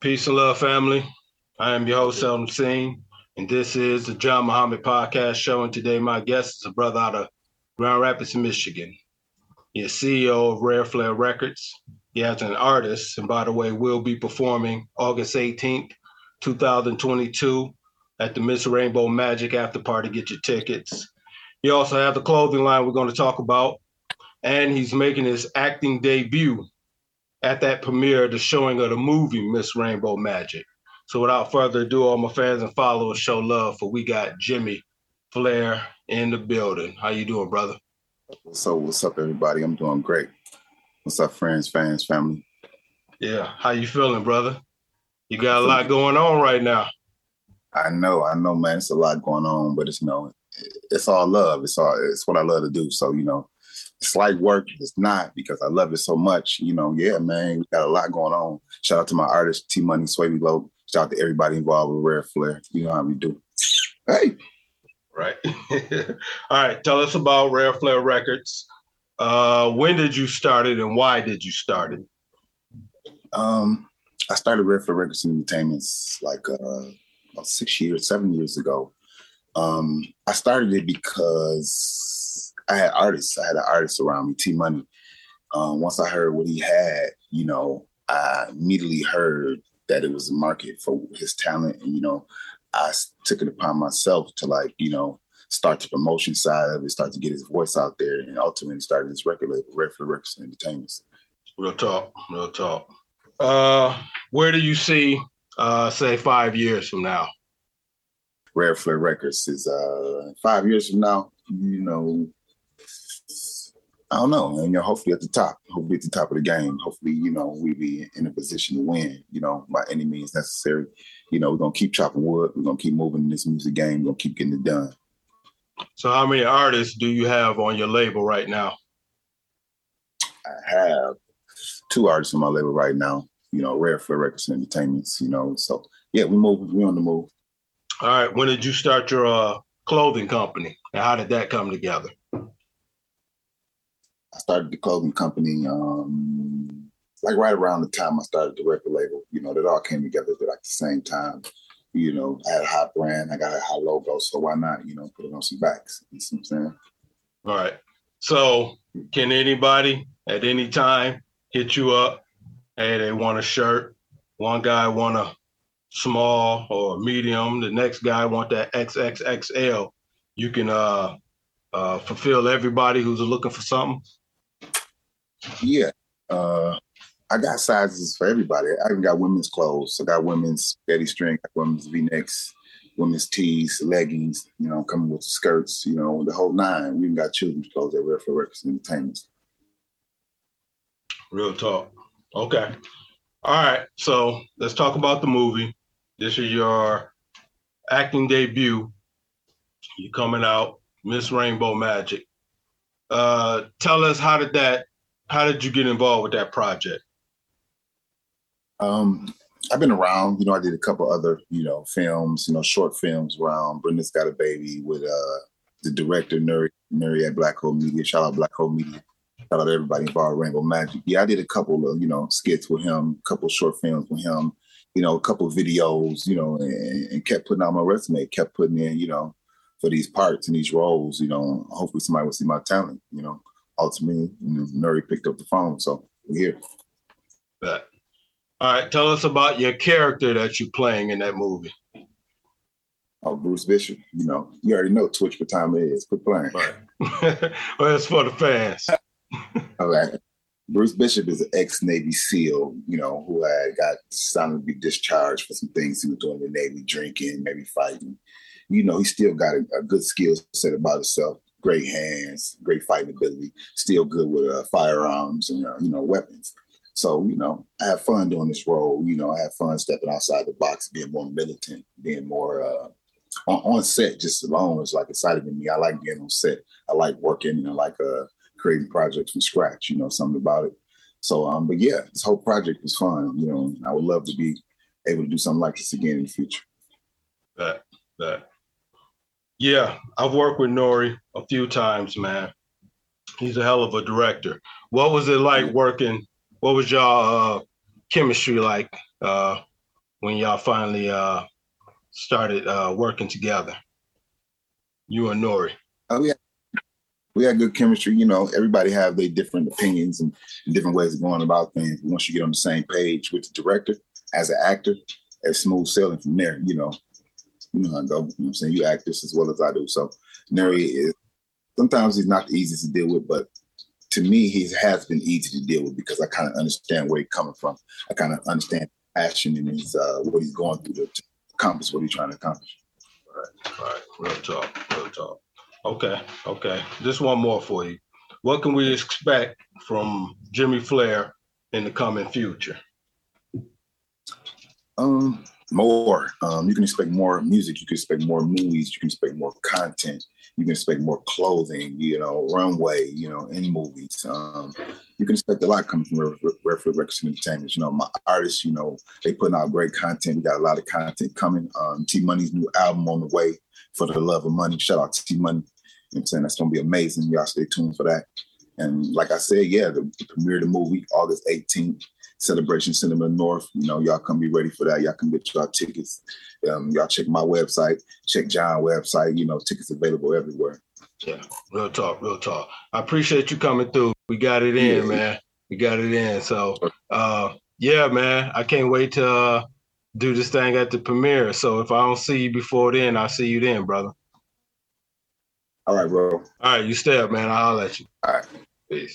Peace and love, family. I am your host, Seldom Seen, and this is the John Muhammad Podcast Show. And today, my guest is a brother out of Grand Rapids, Michigan. He is CEO of Rare Flair Records. He has an artist, and by the way, will be performing August 18th, 2022 at the Miss Rainbow Magic After Party. Get your tickets. He also has a clothing line we're going to talk about, and he's making his acting debut at that premiere, the showing of the movie Miss Rainbow Magic. So without further ado, all my fans and followers show love for we got Jimmy Flair in the building. How you doing, brother? So what's up, everybody? I'm doing great. What's up, friends, fans, family? Yeah, how you feeling, brother? You got a lot going on right now. I know, I know, man. It's a lot going on, but it's you know, it's all love. It's all it's what I love to do. So you know, it's like work. It's not because I love it so much. You know, yeah, man, we got a lot going on. Shout out to my artist, T Money, Swavy Low. Shout out to everybody involved with Rare Flair. You know how we do. Hey. Right. All right. Tell us about Rare Flair Records. Uh, when did you start it and why did you start it? Um, I started Rare Flair Records and Entertainments like uh, about six years, seven years ago. Um, I started it because I had artists. I had an artist around me, T Money. Um, once I heard what he had, you know, I immediately heard that it was a market for his talent, and you know, I took it upon myself to like, you know, start the promotion side of it, start to get his voice out there, and ultimately started this record label, Rare Flair Records and Entertainments. Real talk, real talk. Uh, where do you see, uh, say, five years from now? Rare Flair Records is uh, five years from now. You know, I don't know, and you know, hopefully at the top, hopefully at the top of the game, hopefully, you know, we be in a position to win, you know, by any means necessary. You know, we're gonna keep chopping wood, we're gonna keep moving in this music game, we're gonna keep getting it done. So how many artists do you have on your label right now? I have two artists on my label right now, you know, Rare Flair Records and Entertainments, you know. So yeah, we move, we on the move. All right. When did you start your uh, clothing company? And how did that come together? I started the clothing company um, like right around the time I started the record label. You know, that all came together at like the same time. You know, I had a hot brand, I got a hot logo, so why not, you know, put it on some backs. You see what I'm saying? All right. So can anybody at any time hit you up? Hey, they want a shirt. One guy want a small or medium. The next guy want that XXXL. You can uh, uh, fulfill everybody who's looking for something. Yeah. Uh, I got sizes for everybody. I even got women's clothes. I got women's spaghetti string, women's V-necks, women's tees, leggings, you know, coming with skirts, you know, the whole nine. We even got children's clothes that Rare Flair Records and Entertainment. Real talk. Okay. All right. So let's talk about the movie. This is your acting debut. You're coming out, Miss Rainbow Magic. Uh, tell us how did that how did you get involved with that project? Um, I've been around. You know, I did a couple other, you know, films, you know, short films around. Brenda's Got a Baby with uh, the director, Nuri, Nuri at Black Hole Media. Shout out Black Hole Media. Shout out to everybody involved Rainbow Magic. Yeah, I did a couple of, you know, skits with him, a couple short films with him, you know, a couple videos, you know, and, and kept putting on my resume, kept putting in, you know, for these parts and these roles, you know, hopefully somebody will see my talent, you know ultimately, you know, Nuri picked up the phone. So we're here. Bet. All right, tell us about your character that you're playing in that movie. Oh, Bruce Bishop. You know, you already know Twitch what time it is. Quit playing. Right. well, it's for the fans. All right. Bruce Bishop is an ex-Navy SEAL, you know, who had got signed to be discharged for some things he was doing in the Navy, drinking, maybe fighting. You know, he still got a, a good skill set about himself great hands, great fighting ability, still good with uh, firearms and uh, you know weapons. So you know, I have fun doing this role. You know, I have fun stepping outside the box, being more militant, being more uh, on, on, set. Just alone is like exciting to me. I like being on set. I like working and I like uh, creating projects from scratch. You know, something about it. So, um, but yeah, this whole project was fun. You know, I would love to be able to do something like this again in the future. That that yeah, I've worked with Nori a few times, man. He's a hell of a director. What was it like working? What was y'all uh, chemistry like uh, when y'all finally uh, started uh, working together? You and Nori. Oh yeah, we had good chemistry. You know, everybody have their different opinions and, and, different ways of going about things. Once you get on the same page with the director as an actor, it's smooth sailing from there. You know, you know how I go. You know I'm saying? You act this as well as I do. So Neri is sometimes he's not the easiest to deal with, but to me, he has been easy to deal with because I kind of understand where he's coming from. I kind of understand passion and his uh, what he's going through to, to accomplish what he's trying to accomplish. Right, right. Real talk, real talk. Okay, okay. Just one more for you. What can we expect from Jimmy Flair in the coming future? Um, more. Um, you can expect more music. You can expect more movies. You can expect more content. You can expect more clothing. You know, runway. You know, in movies. Um, you can expect a lot coming from Rare Flair Records and Entertainment. You know, my artists. You know, they putting out great content. We got a lot of content coming. Um, T Money's new album on the way for the love of money. Shout out to T Money. I'm saying that's gonna be amazing. Y'all stay tuned for that. And like I said, yeah, the, the premiere of the movie August 18th. Celebration Cinema North. You know, y'all come be ready for that. Y'all can get y'all tickets. Um, y'all check my website, check John website. You know, tickets available everywhere. Yeah, real talk, real talk. I appreciate you coming through. We got it in, yeah. man. We got it in. So, uh, yeah, man, I can't wait to uh, do this thing at the premiere. So if I don't see you before then, I'll see you then, brother. All right, bro. All right, you stay up, man. I'll let you. All right. Peace.